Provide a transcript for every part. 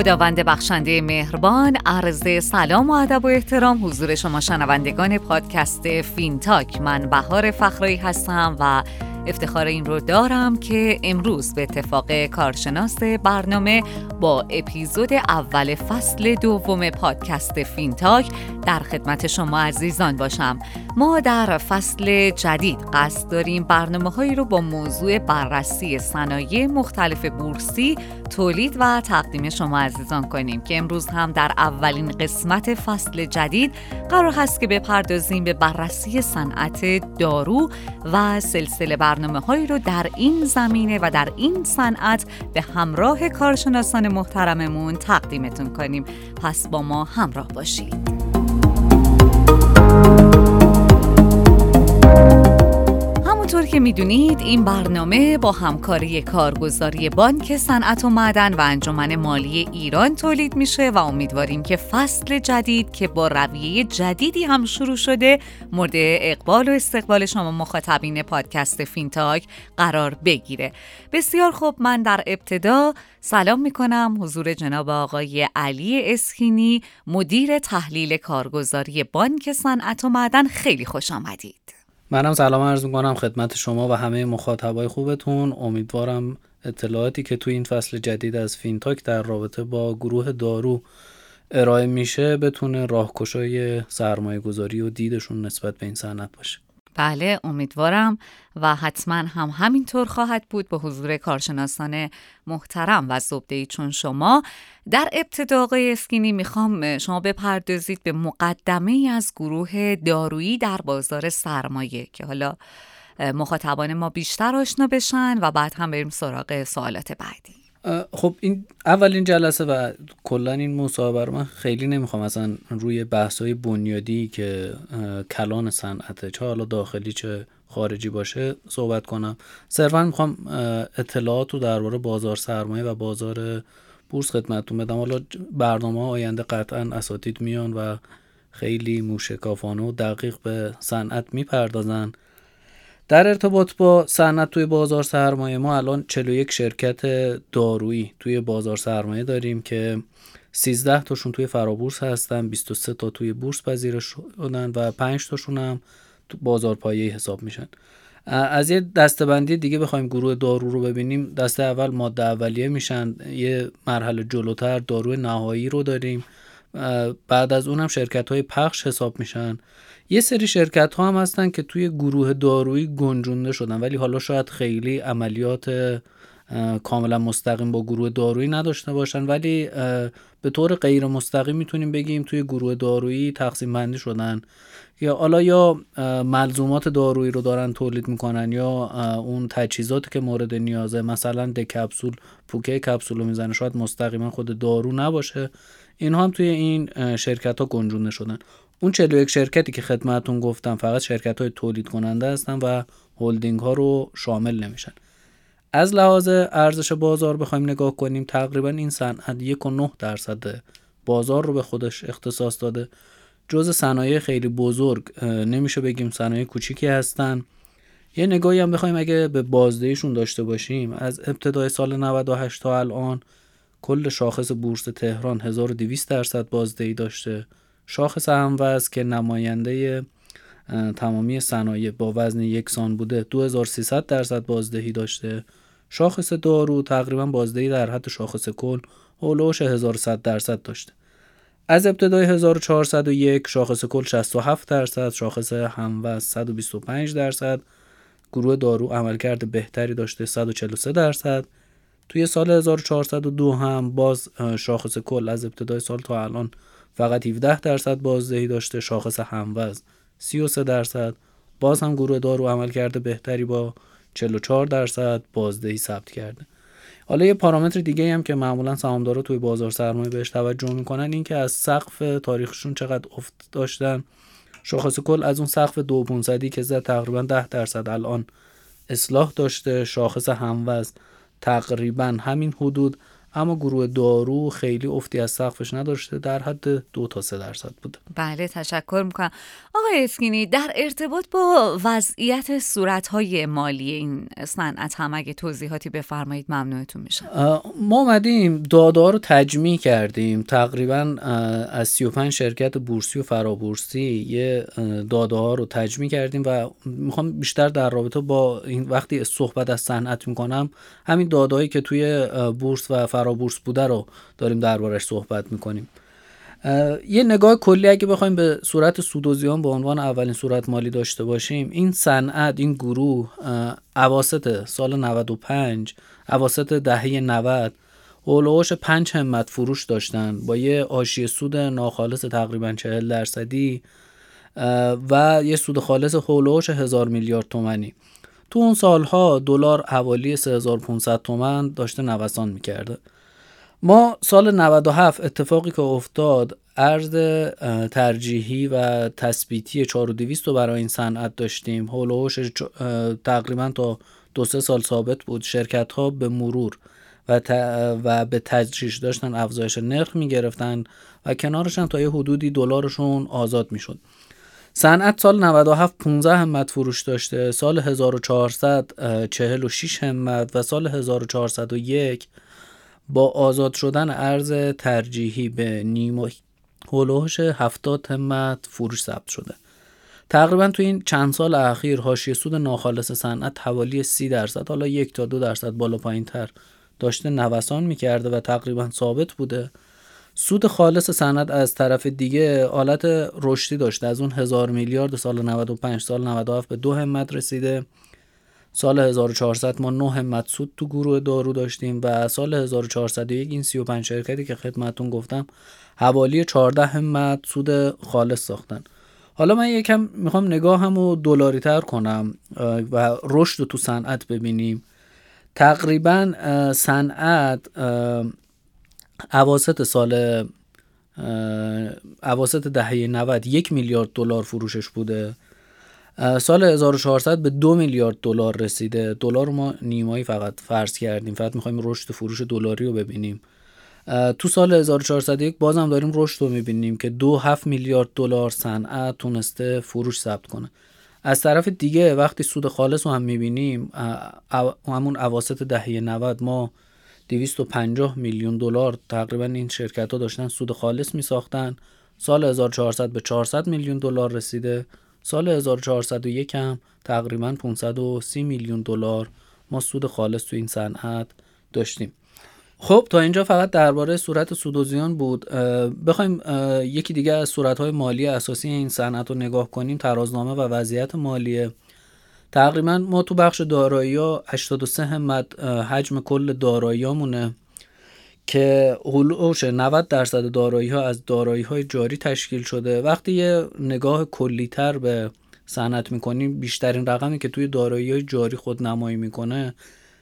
خداوند بخشنده مهربان عرض سلام و ادب و احترام حضور شما شنوندگان پادکست فینتاک. من بهار فخرایی هستم و افتخار این رو دارم که امروز به اتفاق کارشناس برنامه با اپیزود اول فصل دوم پادکست فینتاک در خدمت شما عزیزان باشم. ما در فصل جدید قصد داریم برنامه هایی رو با موضوع بررسی صنایع مختلف بورسی تولید و تقدیم شما عزیزان کنیم که امروز هم در اولین قسمت فصل جدید قرار هست که بپردازیم به بررسی صنعت دارو و سلسله برنامه هایی رو در این زمینه و در این صنعت به همراه کارشناسان محترممون تقدیمتون کنیم. پس با ما همراه باشید. همونطور که می‌دونید این برنامه با همکاری کارگزاری بانک صنعت و معدن و انجمن مالی ایران تولید میشه و امیدواریم که فصل جدید که با رویه جدیدی هم شروع شده مورد اقبال و استقبال شما مخاطبین پادکست فینتاک قرار بگیره. بسیار خوب من در ابتدا سلام می‌کنم حضور جناب آقای علی اسکینی مدیر تحلیل کارگزاری بانک صنعت و معدن. خیلی خوش آمدید. منم سلام عرض می‌کنم خدمت شما و همه مخاطبای خوبتون. امیدوارم اطلاعاتی که تو این فصل جدید از فینتاک در رابطه با گروه دارو ارائه میشه بتونه راهگشای سرمایه گذاری و دیدشون نسبت به این صنعت باشه. بله امیدوارم و حتما هم همینطور خواهد بود به حضور کارشناسان محترم و زبده چون شما. در ابتدا آقای اسکینی می‌خوام شما بپردازید به مقدمه از گروه دارویی در بازار سرمایه که حالا مخاطبان ما بیشتر آشنا بشن و بعد هم بریم سراغ سوالات بعدی. خب این اولین جلسه و کلا این مصاحبه رو من خیلی نمی‌خوام اصلا روی بحث های بنیادی که کلان صنعته چه حالا داخلی چه خارجی باشه صحبت کنم. صرفا می‌خوام اطلاعات رو درباره بازار سرمایه و بازار بورس خدمتتون بدم. حالا برنامه آینده قطعا اساتید میان و خیلی موشکافانه و دقیق به صنعت می‌پردازن. در ارتباط با صنعت توی بازار سرمایه ما الان 41 شرکت دارویی توی بازار سرمایه داریم که 13 تاشون توی فرابورس هستن 23 تا توی بورس پذیرش شدن و 5 تاشون هم تو بازار پایه حساب میشن. از یه دستبندی دیگه بخوایم گروه دارو رو ببینیم. دسته اول ماده اولیه میشن یه مرحله جلوتر دارو نهایی رو داریم. بعد از اونم شرکت های پخش حساب میشن. یه سری شرکت ها هم هستن که توی گروه دارویی گنجونده شدن ولی حالا شاید خیلی عملیات کاملا مستقیم با گروه دارویی نداشته باشن. ولی به طور غیر مستقیم می‌تونیم بگیم توی گروه دارویی تقسیم بندی شدن. یا حالا یا ملزومات دارویی رو دارن تولید می‌کنن یا اون تجهیزاتی که مورد نیازه مثلا ده کپسول پوکه کپسول رو می‌زنه. شاید مستقیما خود دارو نباشه. اینها هم توی این شرکت ها گنجونده شدن. اون 41 شرکتی که خدمتون گفتم فقط شرکت های تولید کننده هستن و هلدینگ ها رو شامل نمیشن. از لحاظ ارزش بازار بخوایم نگاه کنیم تقریبا این صنعت 1.9 درصد بازار رو به خودش اختصاص داده. جز صنایع خیلی بزرگ نمیشه بگیم صنایع کوچیکی هستن. یه نگاهی هم بخوایم اگه به بازدهیشون داشته باشیم از ابتدای سال 98 تا الان کل شاخص بورس تهران 1200 درصد بازدهی داشته. شاخص هموز که نماینده تمامی صنایع با وزن یکسان بوده 2300 درصد بازدهی داشته. شاخص دارو تقریبا بازدهی در حد شاخص کل هولوش 1100 درصد داشته. از ابتدای 1401 شاخص کل 67 درصد شاخص هموز 125 درصد. گروه دارو عملکرد بهتری داشته 143 درصد. توی سال 1402 هم باز شاخص کل از ابتدای سال تا الان فقط 17 درصد بازدهی داشته شاخص هموز 33 درصد. باز هم گروه دارو عمل کرده بهتری با 44 درصد بازدهی ثبت کرده. حالا یه پارامتر دیگه هم که معمولا سهامدارا توی بازار سرمایه بهش توجه می‌کنن این که از سقف تاریخشون چقدر افت داشتن. شاخص کل از اون سقف 2500 که زد تقریبا 10 درصد الان اصلاح داشته شاخص هموز تقریبا همین حدود اما گروه دارو خیلی افتی از سقفش نداشته در حد دو تا سه درصد بوده بله تشکر می‌کنم. آقای اسکینی در ارتباط با وضعیت صورتهای مالی این صنعت هم اگه توضیحاتی بفرمایید ممنونتون میشه ما اومدیم داده رو تجمیع کردیم. تقریبا از 35 شرکت بورسی و فرابورسی یه داده ها رو تجمیع کردیم و می‌خوام بیشتر در رابطه با این وقتی صحبت از صنعت می‌کنم همین دادهایی که توی بورس و فرابورس بوده رو داریم دربارش صحبت می‌کنیم. یه نگاه کلی اگه بخوایم به صورت سود و زیان به عنوان اولین صورت مالی داشته باشیم این صنعت این گروه اواسط سال 95 اواسط دهه 90 اولوش 5 همت فروش داشتن با یه آشی سود ناخالص تقریبا 40 درصدی و یه سود خالص هولوش هزار میلیارد تومنی. تو اون سالها دلار حوالی 3500 تومن داشته نوسان می‌کرده. ما سال 97 اتفاقی که افتاد ارز ترجیحی و تثبیتی 4200 رو برای این صنعت داشتیم. هولوش تقریبا تا دو سه سال ثابت بود. شرکت ها به مرور و, و به تجریش داشتن افزایش نرخ می گرفتن و کنارشان تا یه حدودی دلارشون آزاد می شد صنعت سال 97 15 همت فروش داشته سال 1400 46 همت و سال 1401 با آزاد شدن ارز ترجیحی به نیمه هلوهش 70 همت فروش ثبت شده. تقریبا تو این چند سال اخیر حاشیه سود ناخالص صنعت حوالی 30 درصد حالا یک تا دو درصد بالا پایین تر داشته نوسان می‌کرده و تقریبا ثابت بوده. سود خالص صنعت از طرف دیگه حالت رشدی داشته. از اون هزار میلیارد سال 95 سال 97 به دو همت رسیده. سال 1400 ما 9 همت سود تو گروه دارو داشتیم و سال 1401 این 35 شرکتی که خدمتون گفتم حوالی 14 همت سود خالص ساختن. حالا من یکم می‌خوام نگاه هم دلاری تر کنم و رشد تو صنعت ببینیم. تقریبا صنعت اواسط سال اواسط دهه 90 یک میلیارد دلار فروشش بوده. سال 1400 به دو میلیارد دلار رسیده. دلار ما نیمایی فقط فرض کردیم. فقط می‌خوایم رشد فروش دلاری رو ببینیم. تو سال 1401 بازم داریم رشد رو می‌بینیم که دو هفت میلیارد دلار صنعت تونسته فروش ثبت کنه. از طرف دیگه وقتی سود خالص رو هم می‌بینیم همون اواسط دهه 90 ما 250 میلیون دلار تقریبا این شرکت ها داشتن سود خالص می ساختن سال 1400 به 400 میلیون دلار رسیده. سال 1401 هم تقریبا 530 میلیون دلار ما سود خالص تو این صنعت داشتیم. خب تا اینجا فقط درباره صورت سود و زیان بود. بخوایم یکی دیگه از صورتهای مالی اساسی این صنعت رو نگاه کنیم ترازنامه و وضعیت مالیه. تقریبا ما تو بخش دارایی ها 83 همت حجم کل دارایی مونه که هلوش 90 درصد دارایی ها از دارایی های جاری تشکیل شده. وقتی یه نگاه کلی تر به صنعت می‌کنیم بیشترین رقمی که توی دارایی های جاری خود نمایی می‌کنه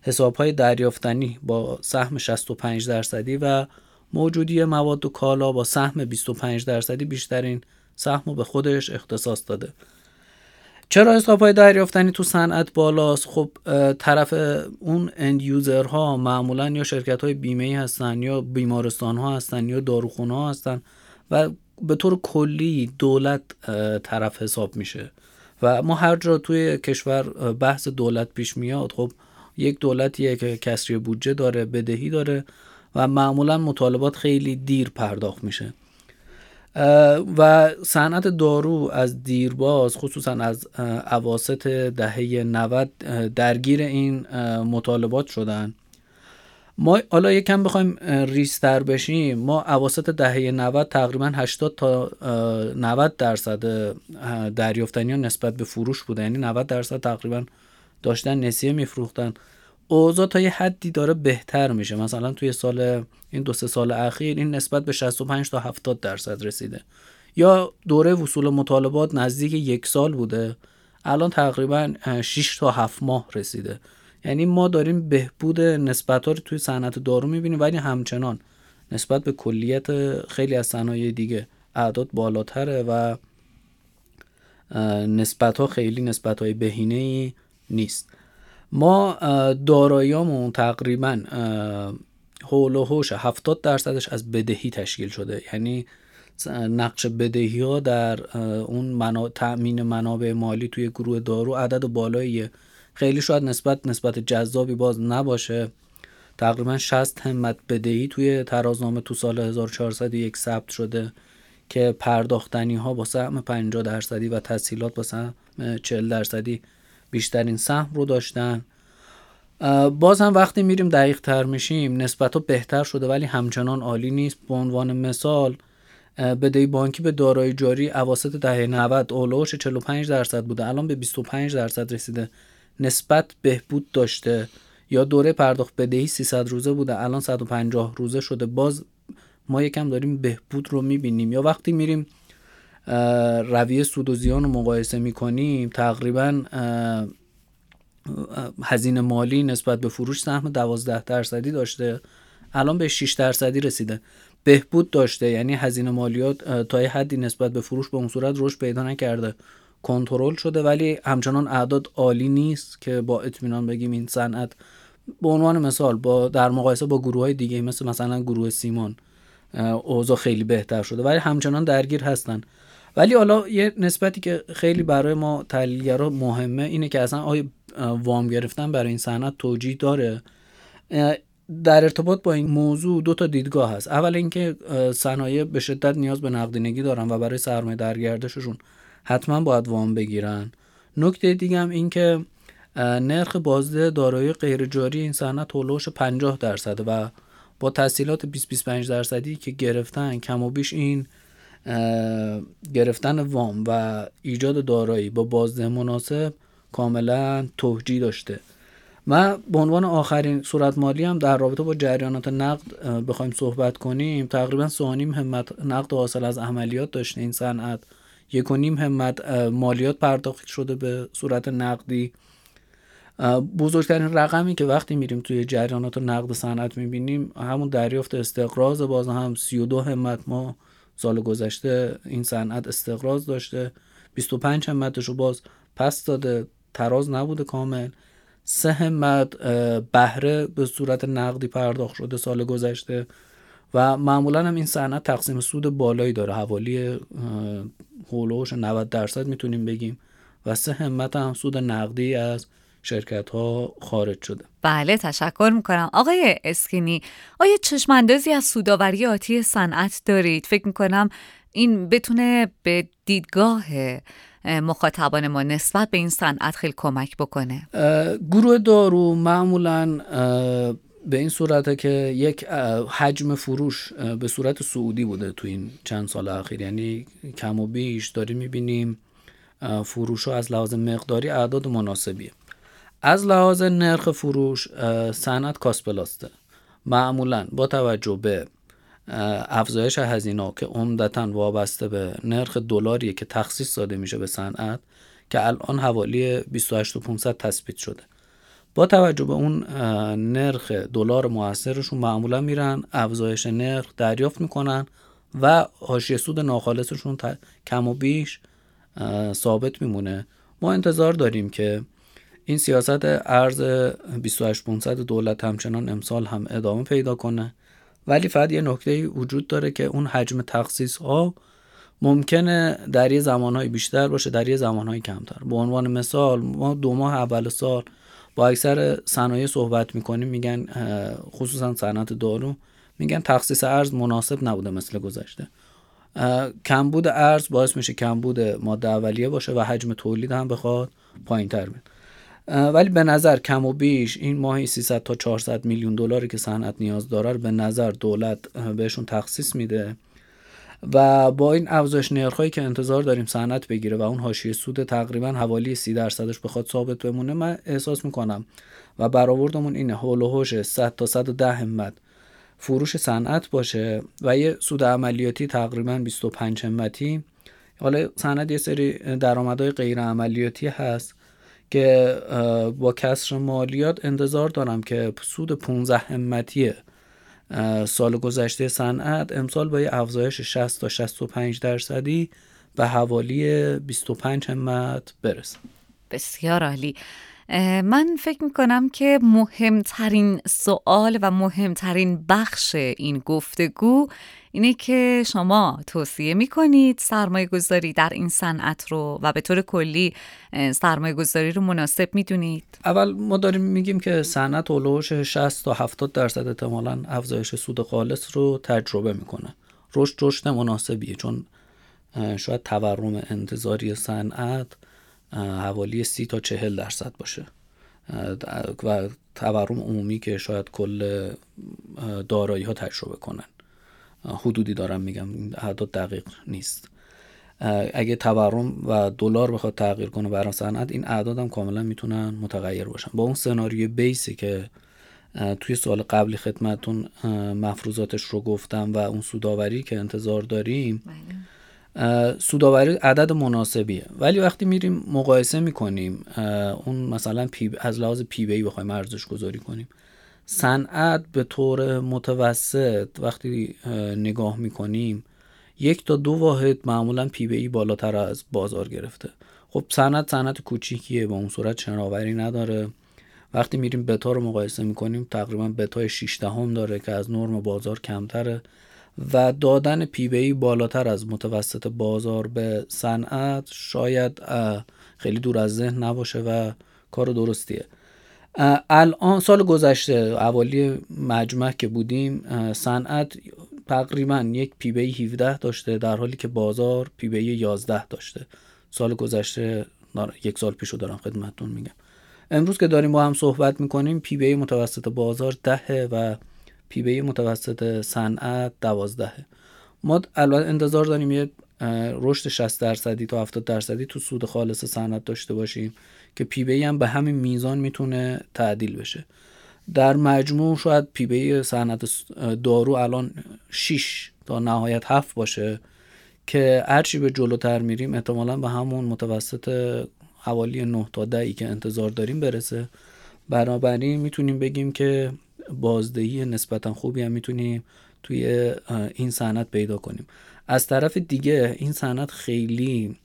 حساب های دریافتنی با سهم 65 درصدی و موجودی مواد و کالا با سهم 25 درصدی بیشترین سهم رو به خودش اختصاص داده. چرا حساب های دریافتنی تو صنعت بالاست؟ خب طرف اون اند یوزر ها معمولا یا شرکت های بیمه هستن یا بیمارستان ها هستن یا داروخونه ها هستن و به طور کلی دولت طرف حساب میشه و ما هر جا توی کشور بحث دولت پیش میاد خب یک دولتیه که کسری بودجه داره بدهی داره و معمولا مطالبات خیلی دیر پرداخت میشه. و صنعت دارو از دیرباز خصوصا از عواست دهه 90 درگیر این مطالبات شدن. ما حالا یکم بخوایم ریستر بشیم. ما عواست دهه 90 تقریبا 80 تا 90 درصد دریافتنی نسبت به فروش بوده یعنی 90 درصد تقریبا داشتن نسیه میفروختن. اوضاع تا یه حدی داره بهتر میشه. مثلا توی سال این دو سه سال اخیر این نسبت به 65 تا 70 درصد رسیده. یا دوره وصول مطالبات نزدیک یک سال بوده. الان تقریبا 6 تا 7 ماه رسیده. یعنی ما داریم بهبود نسبت رو توی صنعت دارو می‌بینیم ولی همچنان نسبت به کلیت خیلی از صنایع دیگه اعداد بالاتره و نسبت ها خیلی نسبت های بهینه ای نیست. ما داراییامون تقریبا حول و حوش 70 درصدش از بدهی تشکیل شده. یعنی نقش بدهی ها در اون منا... تأمین منابع مالی توی گروه دارو عدد بالاییه. خیلی شاید نسبت نسبت جذابی باز نباشه. تقریبا 60 همت بدهی توی ترازنامه تو سال 1401 ثبت شده که پرداختنی ها با سهم 50 درصدی و تسهیلات با سهم 40 درصدی بیشترین سهم رو داشتن. باز هم وقتی میریم دقیق تر میشیم نسبت بهتر شده ولی همچنان عالی نیست. به عنوان مثال بدهی بانکی به دارایی جاری اواسط دهه 90 اولوش 45 درصد بوده. الان به 25 درصد رسیده. نسبت بهبود داشته. یا دوره پرداخت بدهی 300 روزه بوده. الان 150 روزه شده. باز ما یکم داریم بهبود رو می‌بینیم. یا وقتی میریم رویه سود و زیان رو مقایسه می‌کنیم تقریبا هزینه مالی نسبت به فروش سهم 12 درصدی داشته. الان به 6 درصدی رسیده. بهبود داشته یعنی هزینه مالیات تا یه حدی نسبت به فروش به اون صورت رشد پیدا نکرده. کنترل شده ولی همچنان اعداد عالی نیست که با اطمینان بگیم این صنعت به عنوان مثال با در مقایسه با گروه های دیگه مثل مثلا گروه سیمان اوضاع خیلی بهتر شده. ولی همچنان درگیر هستن. ولی حالا یه نسبتی که خیلی برای ما تحلیلگرا مهمه اینه که اصلا آیا وام گرفتن برای این صنعت توجیه داره؟ در ارتباط با این موضوع دو تا دیدگاه هست. اول اینکه صنایع به شدت نیاز به نقدینگی دارن و برای سرمایه درگردششون حتما باید وام بگیرن. نکته دیگه هم این که نرخ بازده دارایی غیر جاری این صنعت هولوش 50 درصده و با تحصیلات 20 25 درصدی که گرفتن کم و بیش این گرفتن وام و ایجاد دارایی با بازده مناسب کاملا توجیه داشته. و به عنوان آخرین صورت مالی هم در رابطه با جریانات نقد بخوایم صحبت کنیم. تقریبا سوانیم همت نقد حاصل از عملیات داشته این صنعت. یک و نیم همت مالیات پرداخت شده به صورت نقدی. بزرگترین رقمی که وقتی میریم توی جریانات نقد صنعت می‌بینیم همون دریافت استقراض باز هم 32 همت ما سال گذشته این صنعت استقراض داشته. 25 همتش رو باز پس داده. تراز نبوده کامل. سه همت بهره به صورت نقدی پرداخت شده سال گذشته. و معمولا هم این صنعت تقسیم سود بالایی داره. حوالی هولوش 90 درصد می‌تونیم بگیم. و سه همت هم سود نقدی از شرکت ها خارج شده. بله تشکر می‌کنم. آقای اسکینی آیا چشماندازی از سوداوری آتی صنعت دارید؟ فکر می‌کنم این بتونه به دیدگاه مخاطبان ما نسبت به این صنعت خیلی کمک بکنه. گروه دارو معمولا به این صورته که یک حجم فروش به صورت سعودی بوده تو این چند سال اخیر. یعنی کم و بیش داریم می‌بینیم فروش ها از لحاظ مقداری اعداد مناسبیه. از لحاظ نرخ فروش صنعت کاسپلاسته. معمولا با توجه به افزایش هزینه که عمدتا وابسته به نرخ دلاریه که تخصیص داده میشه به صنعت که الان حوالی 28500 تثبیت شده. با توجه به اون نرخ دلار موثرشون معمولا میرن افزایش نرخ دریافت می‌کنن و حاشیه سود ناخالصشون کم و بیش ثابت میمونه. ما انتظار داریم که این سیاست ارز 28500 دولت همچنان امسال هم ادامه پیدا کنه. ولی فقط یه نکته وجود داره که اون حجم تخصیص ها ممکنه در یه زمانهای بیشتر باشه در یه زمانهای کمتر. به عنوان مثال ما دو ماه اول سال با اکثر صنایع صحبت می‌کنیم میگن خصوصا صنعت دارو میگن تخصیص ارز مناسب نبوده مثل گذشته. کمبود ارز باعث میشه کمبود ماده اولیه باشه و حجم تولید هم بخواد پایین تر بیاد ولی به نظر کم و بیش این ماهی 300 تا 400 میلیون دلاری که صنعت نیاز داره به نظر دولت بهشون تخصیص میده. و با این افزایش نرخهایی که انتظار داریم صنعت بگیره و اون حاشیه سود تقریبا حوالی 30 درصدش بخواد ثابت بمونه من احساس می‌کنم. و برآوردمون اینه هول و هوش 100 تا 110 همت فروش صنعت باشه و یه سود عملیاتی تقریبا 25 همتی. حالا صنعت یه سری درآمدهای غیر عملیاتی هست. که با کسر مالیات انتظار دارم که سود 15 همتی سال گذشته صنعت امسال با یه افزایش 60 تا 65 درصدی به حوالی 25 همت برسه. بسیار عالی. من فکر می‌کنم که مهمترین سوال و مهمترین بخش این گفتگو اینه که شما توصیه می‌کنید سرمایه گذاری در این صنعت رو و به طور کلی سرمایه گذاری رو مناسب می‌دونید؟ اول ما داریم میگیم که صنعت اولوش 60 تا 70 درصد احتمالا افزایش سود خالص رو تجربه می‌کنه رشد رشد مناسبیه چون شاید تورم انتظاری صنعت حوالی سی تا چهل درصد باشه. و تورم عمومی که شاید کل دارایی ها تجربه کنن. حدودی دارم میگم اعداد دقیق نیست. اگه تورم و دلار بخواد تغییر کنه برای صنعت این اعداد هم کاملا می‌تونن متغیر باشن. با اون سناریوی بیسی که توی سوال قبلی خدمتون مفروضاتش رو گفتم و اون سودآوری که انتظار داریم بله. سودآوری عدد مناسبیه. ولی وقتی میریم مقایسه می‌کنیم اون مثلا P از لحاظ P/E بخوایم ارزش گذاری کنیم صنعت به طور متوسط وقتی نگاه می‌کنیم یک تا دو واحد معمولا P/E بالاتر از بازار گرفته. خب صنعت صنعت کوچیکیه با اون صورت شناوری نداره. وقتی میریم بتا رو مقایسه می‌کنیم تقریبا بتای 6 دهم داره که از نرم بازار کمتره. و دادن P/E بالاتر از متوسط بازار به صنعت شاید خیلی دور از ذهن نباشه و کار درستیه. الان سال گذشته حوالی مجمع که بودیم صنعت تقریبا یک P/E 17 داشته در حالی که بازار P/E 11 داشته. سال گذشته یک سال پیشو دارم خدمتتون میگم. امروز که داریم با هم صحبت می‌کنیم P/E متوسط بازار دهه و P/E متوسط صنعت دوازدهه ما الان انتظار داریم یه رشد 60 درصدی تا 70 درصدی تو سود خالص صنعت داشته باشیم که P/E هم به همین میزان می‌تونه تعدیل بشه. در مجموع شاید P/E صنعت دارو الان 6 تا نهایت 7 باشه که هرچی به جلوتر میریم احتمالا به همون متوسط حوالی 9 تا 10 که انتظار داریم برسه. بنابراین می‌تونیم بگیم که بازدهی نسبتا خوبی هم می‌تونیم توی این صنعت پیدا کنیم. از طرف دیگه این صنعت خیلی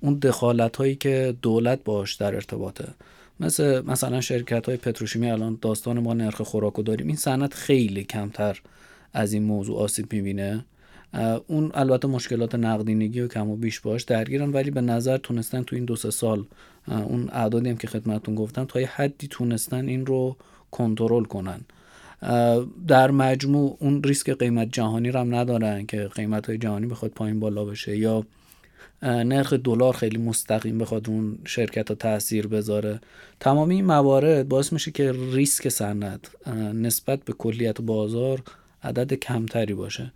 اون دخالت هایی که دولت باش در ارتباطه. مثل مثلا شرکت های پتروشیمی الان داستان ما نرخ خوراکو داریم. این صنعت خیلی کمتر از این موضوع آسیب می‌بینه. اون البته مشکلات نقدینگی و کم و بیش باش درگیرن ولی به نظر تونستن تو این دو سه سال اون اعدادی هم که خدمتتون گفتم تا یه حدی تونستن این رو کنترل کنن. در مجموع اون ریسک قیمت جهانی رو هم ندارن که قیمت های جهانی بخواد پایین بالا بشه یا نرخ دلار خیلی مستقیم بخواد اون شرکت ها تاثیر بذاره. تمام این موارد باعث میشه که ریسک صنعت نسبت به کلیت بازار عدد کمتری باشه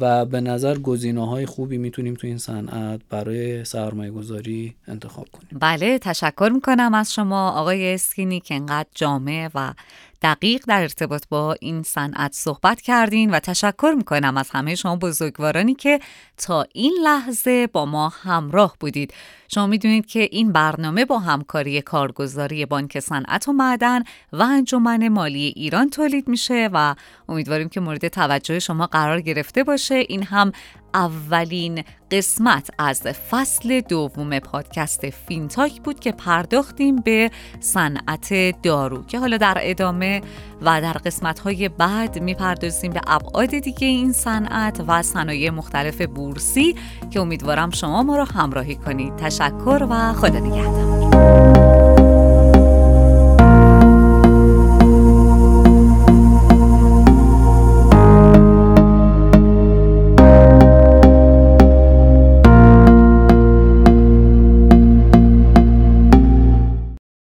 و به نظر گزینه های خوبی می‌تونیم تو این صنعت برای سرمایه گذاری انتخاب کنیم. بله تشکر می‌کنم از شما آقای اسکینی که انقدر جامع و دقیق در ارتباط با این صنعت صحبت کردین و تشکر می‌کنم از همه شما بزرگوارانی که تا این لحظه با ما همراه بودید. شما می‌دونید که این برنامه با همکاری کارگزاری بانک صنعت و معدن و انجمن مالی ایران تولید میشه و امیدواریم که مورد توجه شما قرار گرفته باشه. این هم اولین قسمت از فصل دوم پادکست فینتاک بود که پرداختیم به صنعت دارو که حالا در ادامه و در قسمت های بعد می‌پردازیم به ابعاد دیگه این صنعت و صنایع مختلف بورسی که امیدوارم شما ما رو همراهی کنید. تشکر و خدا نگهدار.